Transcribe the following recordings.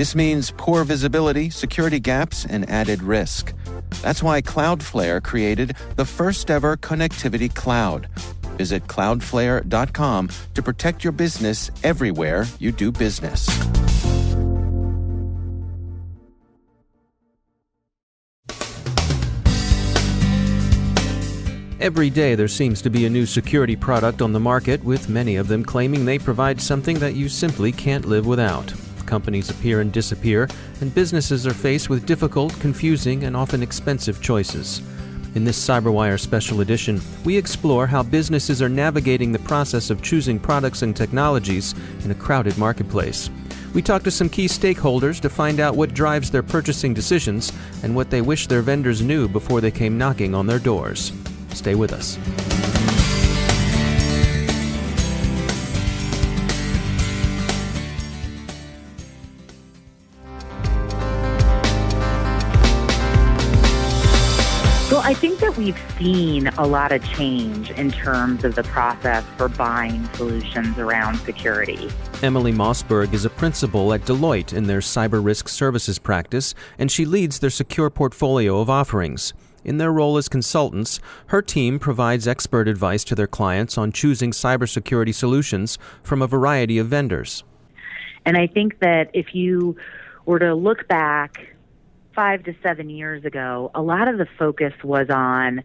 This means poor visibility, security gaps, and added risk. That's why Cloudflare created the first ever connectivity cloud. Visit cloudflare.com to protect your business everywhere you do business. Every day there seems to be a new security product on the market, with many of them claiming they provide something that you simply can't live without. Companies appear and disappear, and businesses are faced with difficult, confusing, and often expensive choices. In this CyberWire special edition, we explore how businesses are navigating the process of choosing products and technologies in a crowded marketplace. We talk to some key stakeholders to find out what drives their purchasing decisions and what they wish their vendors knew before they came knocking on their doors. Stay with us. We've seen a lot of change in terms of the process for buying solutions around security. Emily Mossburg is a principal at Deloitte in their cyber risk services practice, and she leads their secure portfolio of offerings. In their role as consultants, her team provides expert advice to their clients on choosing cybersecurity solutions from a variety of vendors. And I think that if you were to look back five to seven years ago, a lot of the focus was on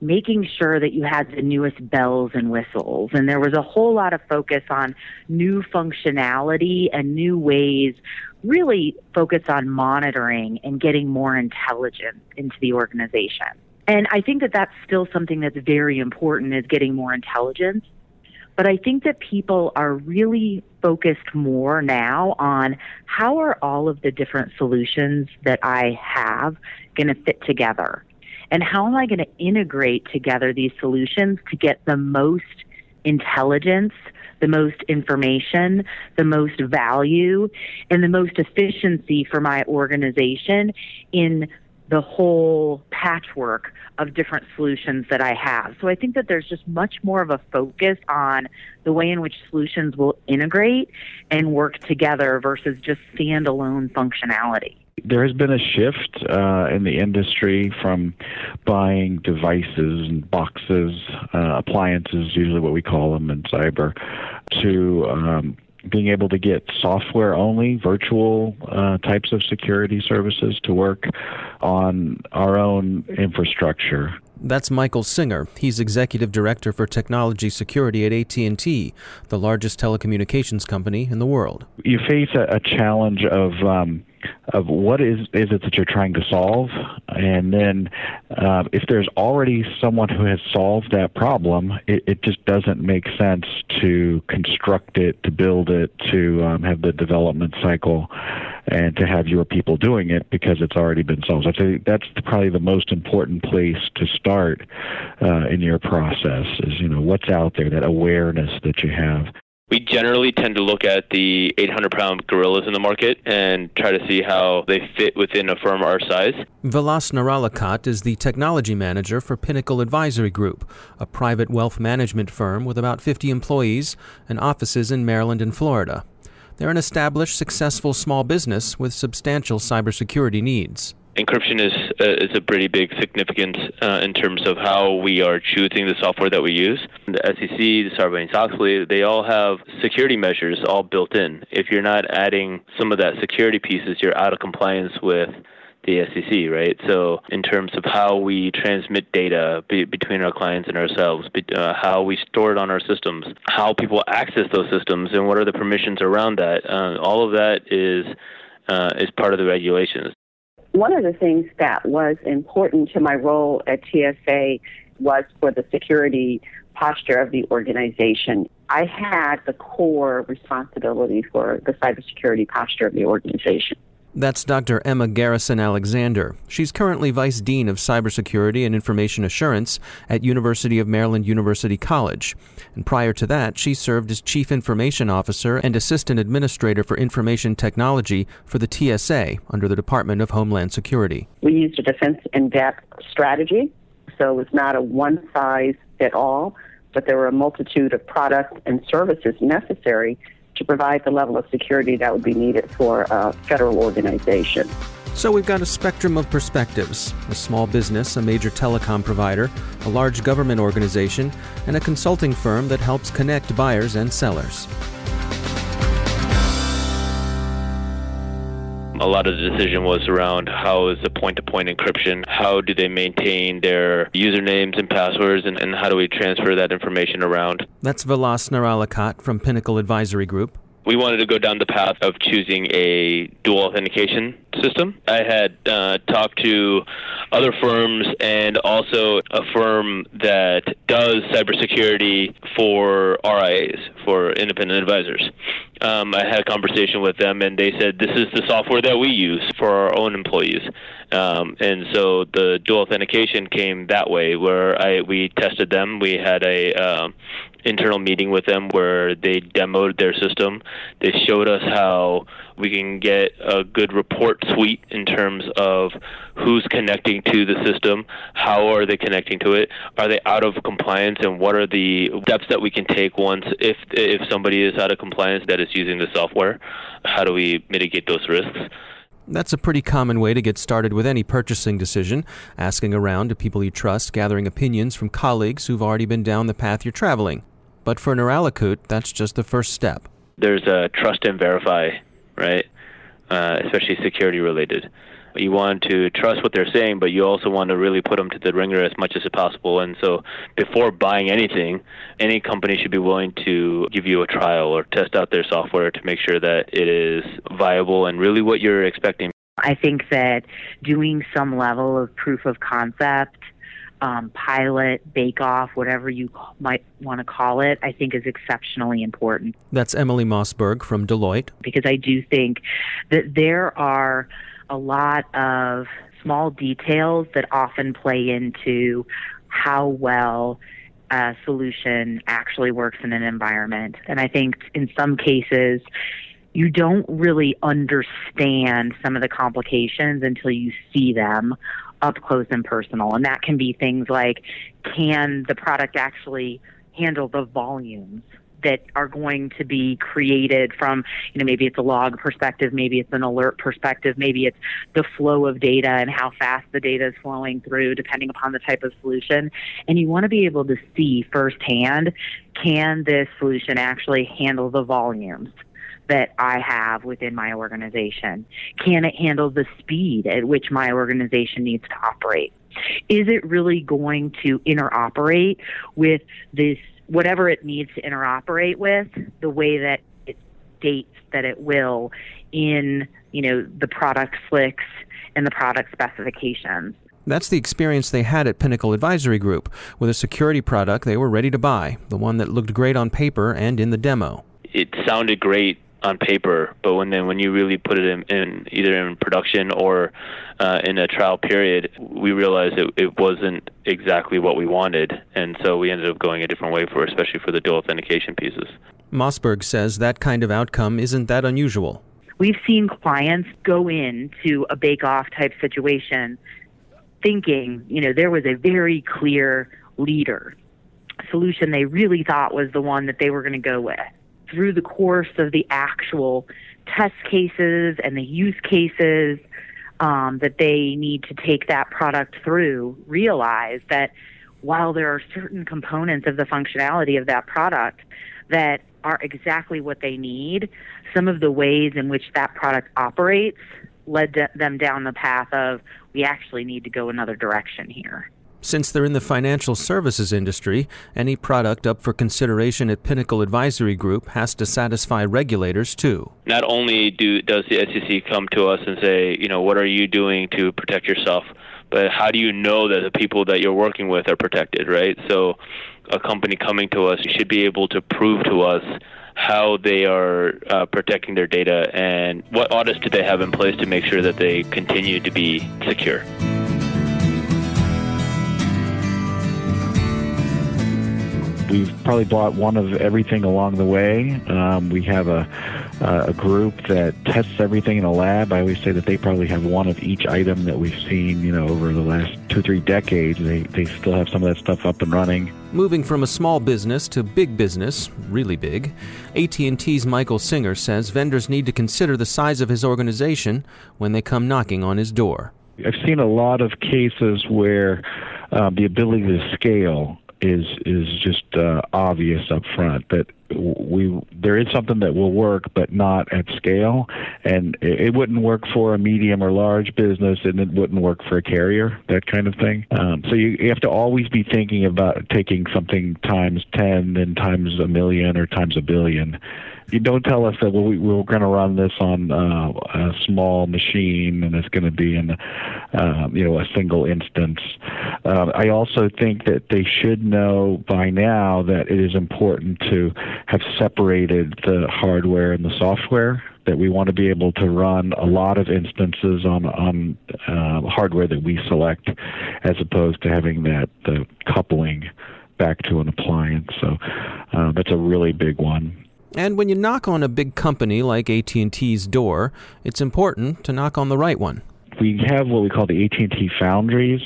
making sure that you had the newest bells and whistles. And there was a whole lot of focus on new functionality and new ways really focus on monitoring and getting more intelligence into the organization. And I think that that's still something that's very important is getting more intelligence. But I think that people are really focused more now on how are all of the different solutions that I have going to fit together? And how am I going to integrate together these solutions to get the most intelligence the most information, the most value, and the most efficiency for my organization in the whole patchwork of different solutions that I have. So I think that there's just much more of a focus on the way in which solutions will integrate and work together versus just standalone functionality there has been a shift uh, in the industry from buying devices and boxes, uh, appliances, usually what we call them in cyber, to um, being able to get software only, virtual uh, types of security services to work on our own infrastructure. That's Michael Singer. He's executive director for technology security at AT&T, the largest telecommunications company in the world. You face a, a challenge of um, of what is is it that you're trying to solve, and then uh, if there's already someone who has solved that problem, it, it, just doesn't make sense to construct it, to build it, to um, have the development cycle, and to have your people doing it because it's already been solved. So I think that's probably the most important place to start uh, in your process. Is you know what's out there, that awareness that you have we generally tend to look at the 800 pound gorillas in the market and try to see how they fit within a firm our size. Vilas Naralakat is the technology manager for Pinnacle Advisory Group, a private wealth management firm with about 50 employees and offices in Maryland and Florida. They're an established, successful small business with substantial cybersecurity needs encryption is uh, is a pretty big significance uh, in terms of how we are choosing the software that we use. The SEC, the Sarbanes-Oxley, they all have security measures all built in. If you're not adding some of that security pieces, you're out of compliance with the SEC, right? So, in terms of how we transmit data be, between our clients and ourselves, be, uh, how we store it on our systems, how people access those systems, and what are the permissions around that, uh, all of that is uh, is part of the regulations. One of the things that was important to my role at TSA was for the security posture of the organization. I had the core responsibility for the cybersecurity posture of the organization. That's Dr. Emma Garrison Alexander. She's currently Vice Dean of Cybersecurity and Information Assurance at University of Maryland University College. And prior to that, she served as Chief Information Officer and Assistant Administrator for Information Technology for the TSA under the Department of Homeland Security. We used a defense in depth strategy, so it was not a one size fit all, but there were a multitude of products and services necessary to provide the level of security that would be needed for a federal organization. So we've got a spectrum of perspectives a small business, a major telecom provider, a large government organization, and a consulting firm that helps connect buyers and sellers. A lot of the decision was around how is the point-to-point encryption, how do they maintain their usernames and passwords, and, and how do we transfer that information around. That's Vilas Naralakat from Pinnacle Advisory Group. We wanted to go down the path of choosing a dual authentication system. I had uh, talked to other firms and also a firm that does cybersecurity for RIAs, for independent advisors. Um, I had a conversation with them, and they said this is the software that we use for our own employees. Um, and so the dual authentication came that way, where I we tested them. We had a um, internal meeting with them where they demoed their system. They showed us how we can get a good report suite in terms of who's connecting to the system, how are they connecting to it, are they out of compliance, and what are the steps that we can take once if if somebody is out of compliance that is using the software. How do we mitigate those risks? That's a pretty common way to get started with any purchasing decision, asking around to people you trust, gathering opinions from colleagues who've already been down the path you're traveling. But for Naralakut, that's just the first step. There's a trust and verify, right? Uh, especially security related. You want to trust what they're saying, but you also want to really put them to the wringer as much as possible. And so, before buying anything, any company should be willing to give you a trial or test out their software to make sure that it is viable and really what you're expecting. I think that doing some level of proof of concept um, pilot, bake off, whatever you might want to call it, I think is exceptionally important. That's Emily Mossburg from Deloitte. Because I do think that there are a lot of small details that often play into how well a solution actually works in an environment. And I think in some cases, you don't really understand some of the complications until you see them up close and personal. And that can be things like can the product actually handle the volumes that are going to be created from, you know, maybe it's a log perspective, maybe it's an alert perspective, maybe it's the flow of data and how fast the data is flowing through, depending upon the type of solution. And you want to be able to see firsthand can this solution actually handle the volumes? That I have within my organization? Can it handle the speed at which my organization needs to operate? Is it really going to interoperate with this, whatever it needs to interoperate with, the way that it states that it will in, you know, the product slicks and the product specifications? That's the experience they had at Pinnacle Advisory Group with a security product they were ready to buy, the one that looked great on paper and in the demo. It sounded great on paper, but when then when you really put it in, in either in production or uh, in a trial period, we realized it, it wasn't exactly what we wanted, and so we ended up going a different way for, especially for the dual authentication pieces. Mossburg says that kind of outcome isn't that unusual. We've seen clients go into a bake-off type situation, thinking, you know, there was a very clear leader solution they really thought was the one that they were going to go with through the course of the actual test cases and the use cases um, that they need to take that product through, realize that while there are certain components of the functionality of that product that are exactly what they need, some of the ways in which that product operates led them down the path of we actually need to go another direction here. Since they're in the financial services industry, any product up for consideration at Pinnacle Advisory Group has to satisfy regulators too. Not only do does the SEC come to us and say, you know, what are you doing to protect yourself, but how do you know that the people that you're working with are protected, right? So a company coming to us should be able to prove to us how they are uh, protecting their data and what audits do they have in place to make sure that they continue to be secure. We've probably bought one of everything along the way. Um, we have a, a group that tests everything in a lab. I always say that they probably have one of each item that we've seen, you know, over the last two, three decades. They, they still have some of that stuff up and running. Moving from a small business to big business, really big, AT&T's Michael Singer says vendors need to consider the size of his organization when they come knocking on his door. I've seen a lot of cases where uh, the ability to scale is is just uh, obvious up front that we there is something that will work but not at scale. And it, it wouldn't work for a medium or large business and it wouldn't work for a carrier that kind of thing. Um, so you, you have to always be thinking about taking something times 10 and times a million or times a billion you don't tell us that well, we, we're going to run this on uh, a small machine and it's going to be in, uh, you know, a single instance. Uh, I also think that they should know by now that it is important to have separated the hardware and the software. That we want to be able to run a lot of instances on on uh, hardware that we select, as opposed to having that the coupling back to an appliance. So uh, that's a really big one. And when you knock on a big company like AT&T's door, it's important to knock on the right one. We have what we call the AT&T Foundries,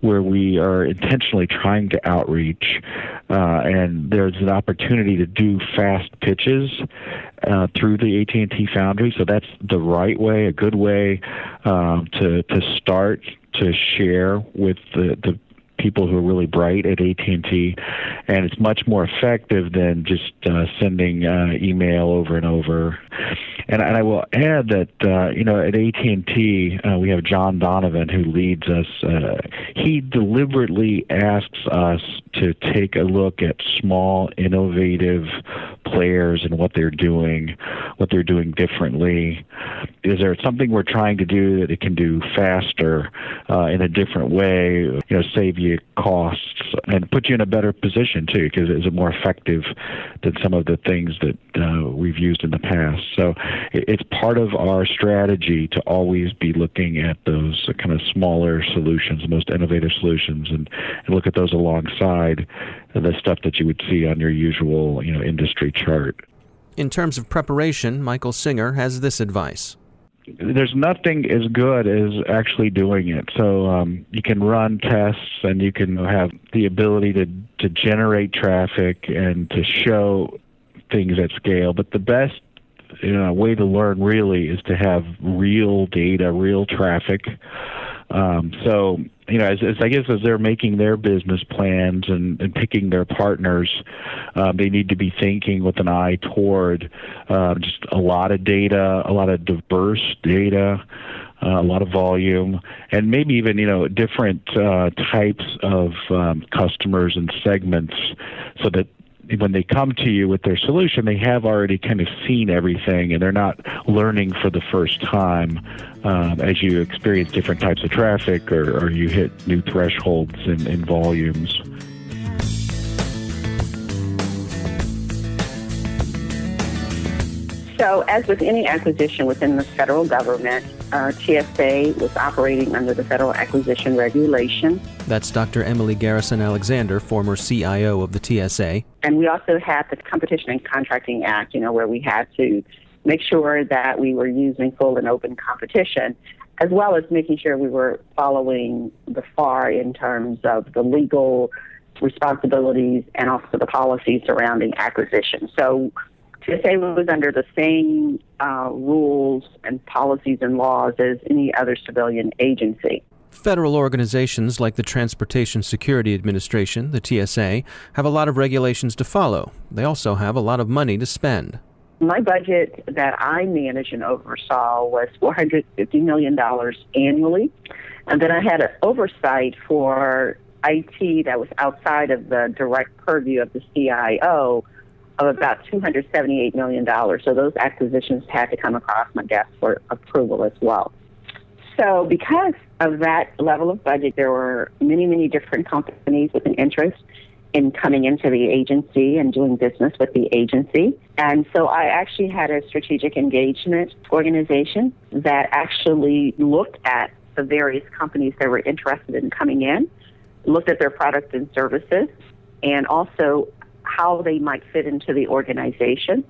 where we are intentionally trying to outreach, uh, and there's an opportunity to do fast pitches uh, through the AT&T Foundry. So that's the right way, a good way um, to to start to share with the, the people who are really bright at AT&T, and it's much more effective than just uh, sending uh, email over and over. And, and I will add that uh, you know at AT&T uh, we have John Donovan who leads us. Uh, he deliberately asks us to take a look at small, innovative players and what they're doing, what they're doing differently. Is there something we're trying to do that it can do faster uh, in a different way? You know, save costs and put you in a better position too, because it's more effective than some of the things that uh, we've used in the past. So it's part of our strategy to always be looking at those kind of smaller solutions, most innovative solutions, and, and look at those alongside the stuff that you would see on your usual, you know, industry chart. In terms of preparation, Michael Singer has this advice there's nothing as good as actually doing it. So um, you can run tests and you can have the ability to to generate traffic and to show things at scale. But the best you know, way to learn really is to have real data, real traffic. Um, so you know, as, as, I guess as they're making their business plans and, and picking their partners, um, they need to be thinking with an eye toward uh, just a lot of data, a lot of diverse data. Uh, a lot of volume, and maybe even you know different uh, types of um, customers and segments, so that when they come to you with their solution, they have already kind of seen everything and they're not learning for the first time um, as you experience different types of traffic or, or you hit new thresholds in volumes. So, as with any acquisition within the federal government, uh, TSA was operating under the Federal Acquisition Regulation. That's Dr. Emily Garrison Alexander, former CIO of the TSA. And we also had the Competition and Contracting Act, you know, where we had to make sure that we were using full and open competition, as well as making sure we were following the FAR in terms of the legal responsibilities and also the policies surrounding acquisition. So TSA was under the same uh, rules and policies and laws as any other civilian agency. Federal organizations like the Transportation Security Administration, the TSA, have a lot of regulations to follow. They also have a lot of money to spend. My budget that I managed and oversaw was $450 million annually. And then I had an oversight for IT that was outside of the direct purview of the CIO of about $278 million. So those acquisitions had to come across my desk for approval as well. So because of that level of budget, there were many, many different companies with an interest in coming into the agency and doing business with the agency. And so I actually had a strategic engagement organization that actually looked at the various companies that were interested in coming in, looked at their products and services, and also how they might fit into the organization.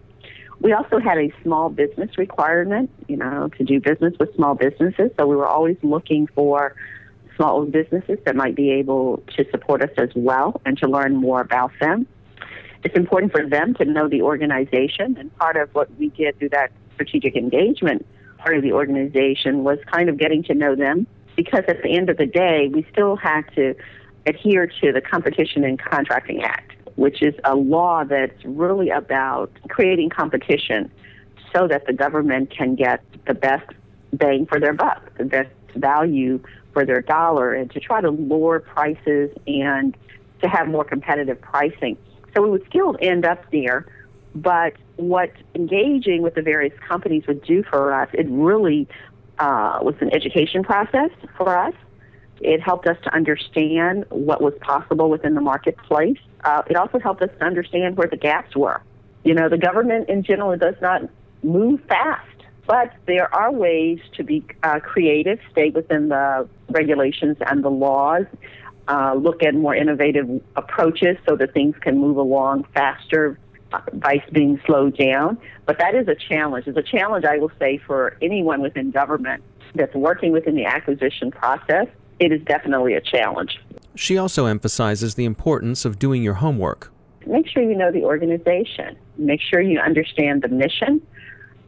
We also had a small business requirement, you know, to do business with small businesses. So we were always looking for small businesses that might be able to support us as well and to learn more about them. It's important for them to know the organization, and part of what we did through that strategic engagement part of the organization was kind of getting to know them because at the end of the day, we still had to adhere to the Competition and Contracting Act, which is a law that's really about creating competition so that the government can get the best bang for their buck, the best value for their dollar and to try to lower prices and to have more competitive pricing. So we would still end up there, but what engaging with the various companies would do for us, it really uh, was an education process for us. It helped us to understand what was possible within the marketplace. Uh, it also helped us to understand where the gaps were. You know, the government in general does not move fast but there are ways to be uh, creative, stay within the regulations and the laws, uh, look at more innovative approaches so that things can move along faster, vice being slowed down. But that is a challenge. It's a challenge, I will say, for anyone within government that's working within the acquisition process. It is definitely a challenge. She also emphasizes the importance of doing your homework. Make sure you know the organization. Make sure you understand the mission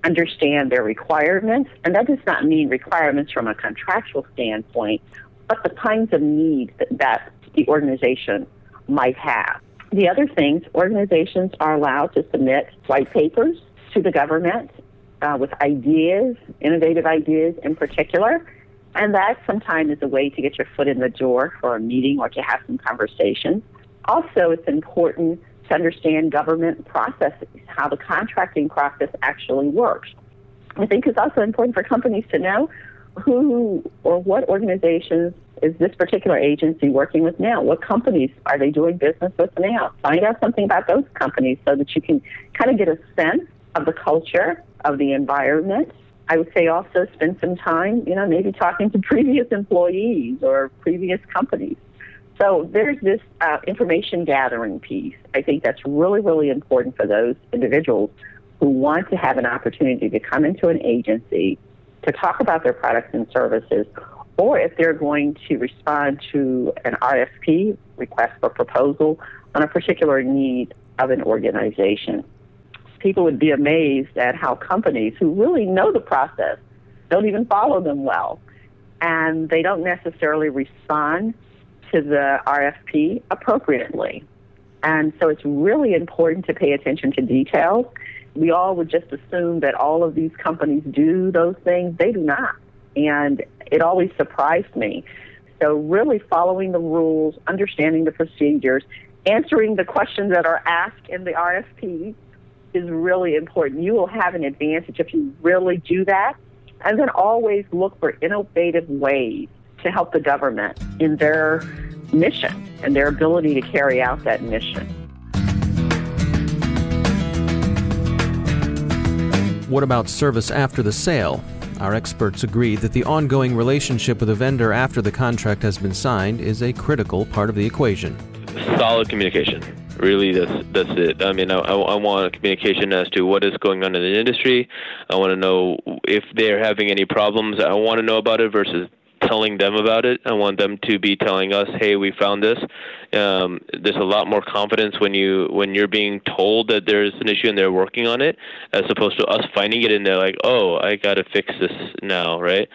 understand their requirements. And that does not mean requirements from a contractual standpoint, but the kinds of needs that, that the organization might have. The other things, organizations are allowed to submit white papers to the government uh, with ideas, innovative ideas in particular. And that sometimes is a way to get your foot in the door for a meeting or to have some conversation. Also, it's important to understand government processes, how the contracting process actually works. I think it's also important for companies to know who or what organizations is this particular agency working with now? What companies are they doing business with now? Find out something about those companies so that you can kind of get a sense of the culture, of the environment. I would say also spend some time, you know, maybe talking to previous employees or previous companies so there's this uh, information gathering piece. I think that's really, really important for those individuals who want to have an opportunity to come into an agency to talk about their products and services, or if they're going to respond to an RFP, request for proposal, on a particular need of an organization. People would be amazed at how companies who really know the process don't even follow them well, and they don't necessarily respond to the RFP appropriately. And so it's really important to pay attention to details. We all would just assume that all of these companies do those things. They do not. And it always surprised me. So, really following the rules, understanding the procedures, answering the questions that are asked in the RFP is really important. You will have an advantage if you really do that. And then always look for innovative ways to help the government in their mission and their ability to carry out that mission. What about service after the sale? Our experts agree that the ongoing relationship with a vendor after the contract has been signed is a critical part of the equation. Solid communication. Really, that's that's it. I mean, I, I want communication as to what is going on in the industry. I want to know if they're having any problems. I want to know about it versus telling them about it. I want them to be telling us, "Hey, we found this." Um, there's a lot more confidence when you when you're being told that there's an issue and they're working on it, as opposed to us finding it and they're like, "Oh, I got to fix this now," right?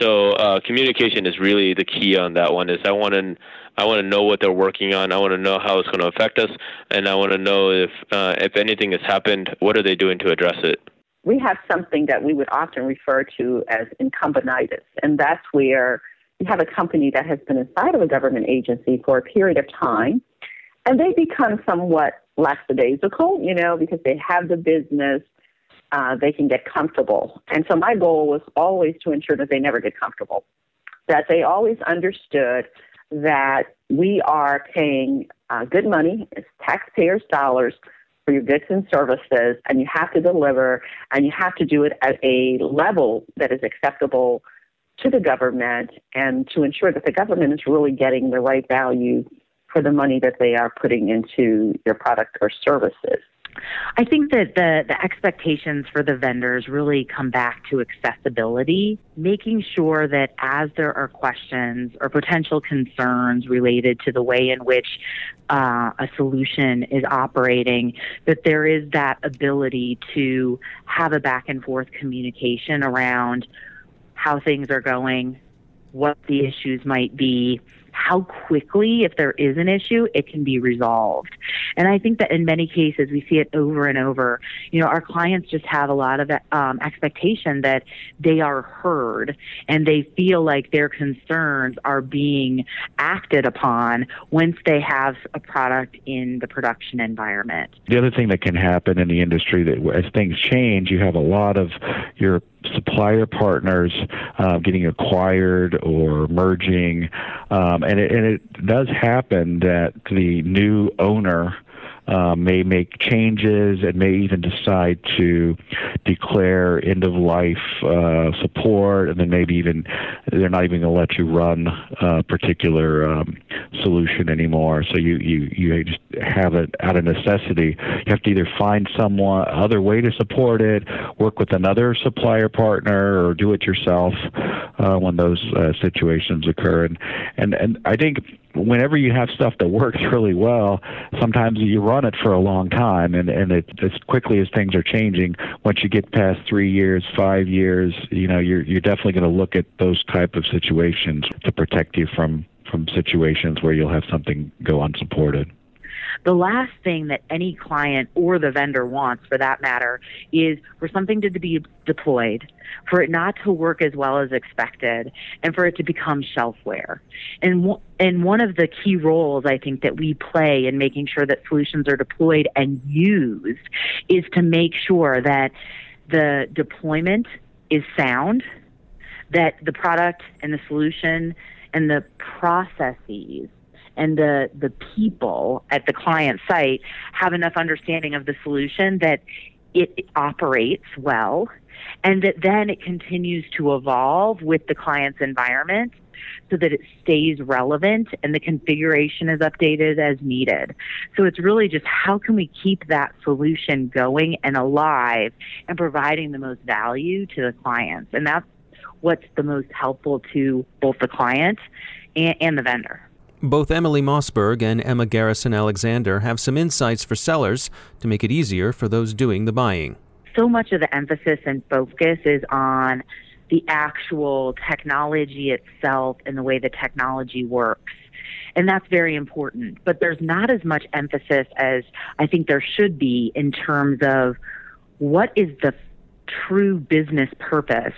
So uh, communication is really the key on that one. Is I want to I want to know what they're working on. I want to know how it's going to affect us, and I want to know if uh, if anything has happened, what are they doing to address it we have something that we would often refer to as incumbentitis, and that's where you have a company that has been inside of a government agency for a period of time, and they become somewhat lackadaisical, you know, because they have the business, uh, they can get comfortable. And so my goal was always to ensure that they never get comfortable, that they always understood that we are paying uh, good money, it's taxpayers' dollars for your goods and services, and you have to deliver, and you have to do it at a level that is acceptable to the government and to ensure that the government is really getting the right value for the money that they are putting into your product or services. I think that the, the expectations for the vendors really come back to accessibility, making sure that as there are questions or potential concerns related to the way in which uh, a solution is operating, that there is that ability to have a back and forth communication around how things are going, what the issues might be, how quickly, if there is an issue, it can be resolved. And I think that in many cases, we see it over and over. You know, our clients just have a lot of um, expectation that they are heard and they feel like their concerns are being acted upon once they have a product in the production environment. The other thing that can happen in the industry that as things change, you have a lot of your supplier partners uh, getting acquired or merging, um, and, it, and it does happen that the new owner uh, may make changes and may even decide to declare end of life uh, support, and then maybe even they're not even going to let you run a particular um, solution anymore. So you, you you just have it out of necessity. You have to either find someone other way to support it, work with another supplier partner, or do it yourself uh, when those uh, situations occur. And and and I think whenever you have stuff that works really well, sometimes you run it for a long time, and and it, as quickly as things are changing, once you get past three years, five years, you know, you're you're definitely going to look at those type of situations to protect you from from situations where you'll have something go unsupported. The last thing that any client or the vendor wants, for that matter, is for something to be deployed, for it not to work as well as expected, and for it to become shelfware. And and one of the key roles I think that we play in making sure that solutions are deployed and used is to make sure that the deployment is sound, that the product and the solution and the processes and the the people at the client site have enough understanding of the solution that it operates well and that then it continues to evolve with the client's environment so that it stays relevant and the configuration is updated as needed. So it's really just how can we keep that solution going and alive and providing the most value to the clients. And that's what's the most helpful to both the client and, and the vendor. Both Emily Mossburg and Emma Garrison Alexander have some insights for sellers to make it easier for those doing the buying. So much of the emphasis and focus is on the actual technology itself and the way the technology works. And that's very important. But there's not as much emphasis as I think there should be in terms of what is the true business purpose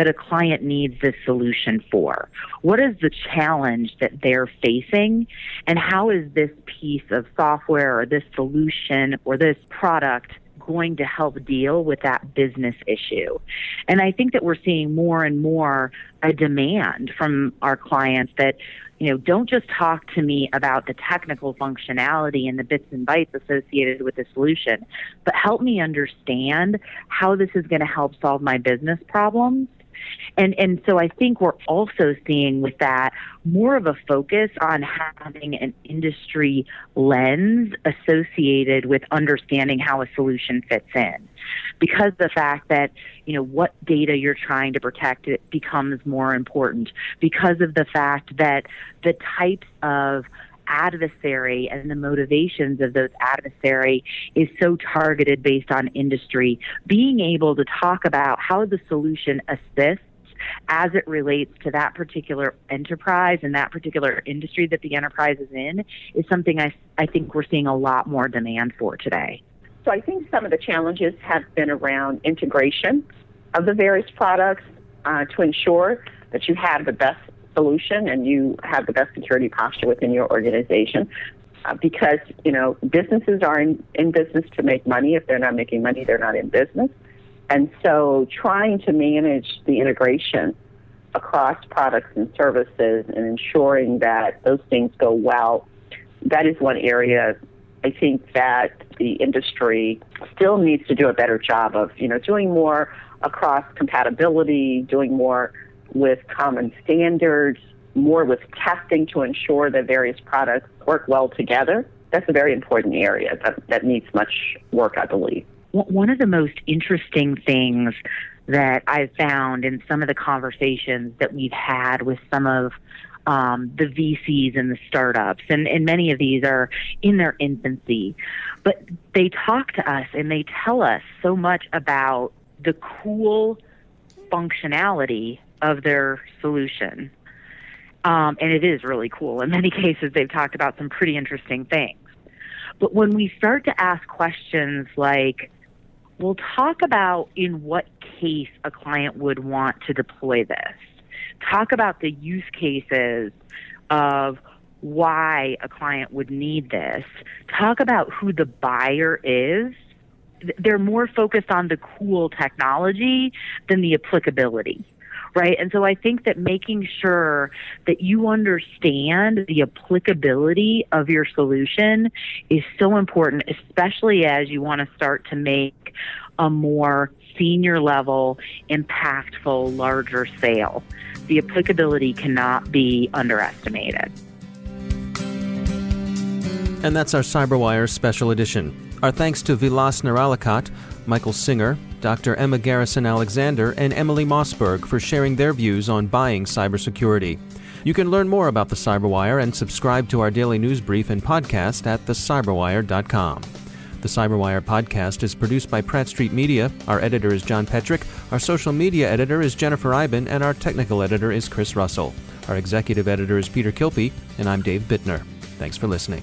that a client needs this solution for? What is the challenge that they're facing? And how is this piece of software or this solution or this product going to help deal with that business issue. And I think that we're seeing more and more a demand from our clients that you know, don't just talk to me about the technical functionality and the bits and bytes associated with the solution, but help me understand how this is going to help solve my business problems and and so I think we're also seeing with that more of a focus on having an industry lens associated with understanding how a solution fits in. Because the fact that, you know, what data you're trying to protect it becomes more important because of the fact that the types of adversary and the motivations of those adversary is so targeted based on industry. Being able to talk about how the solution assists as it relates to that particular enterprise and that particular industry that the enterprise is in is something I, I think we're seeing a lot more demand for today. So I think some of the challenges have been around integration of the various products uh, to ensure that you have the best solution and you have the best security posture within your organization. Uh, because you know businesses are in, in business to make money. If they're not making money, they're not in business. And so trying to manage the integration across products and services and ensuring that those things go well that is one area I think that the industry still needs to do a better job of, you know, doing more across compatibility, doing more with common standards, more with testing to ensure that various products work well together. That's a very important area that, that needs much work, I believe. One of the most interesting things that I've found in some of the conversations that we've had with some of um, the VCs and the startups, and, and many of these are in their infancy, but they talk to us and they tell us so much about the cool functionality of their solution. Um, and it is really cool. In many cases, they've talked about some pretty interesting things. But when we start to ask questions like, we'll talk about in what case a client would want to deploy this, talk about the use cases of why a client would need this, talk about who the buyer is. They're more focused on the cool technology than the applicability right? And so I think that making sure that you understand the applicability of your solution is so important, especially as you want to start to make a more senior level, impactful, larger sale. The applicability cannot be underestimated. And that's our CyberWire special edition. Our thanks to Vilas Neralikat, Michael Singer, Dr. Emma Garrison Alexander, and Emily Mossburg for sharing their views on buying cybersecurity. You can learn more about the Cyberwire and subscribe to our daily news brief and podcast at thecyberwire.com. The Cyberwire podcast is produced by Pratt Street Media. Our editor is John Petrik, our social media editor is Jennifer Eiben, and our technical editor is Chris Russell. Our executive editor is Peter Kilpe, and I'm Dave Bittner. Thanks for listening.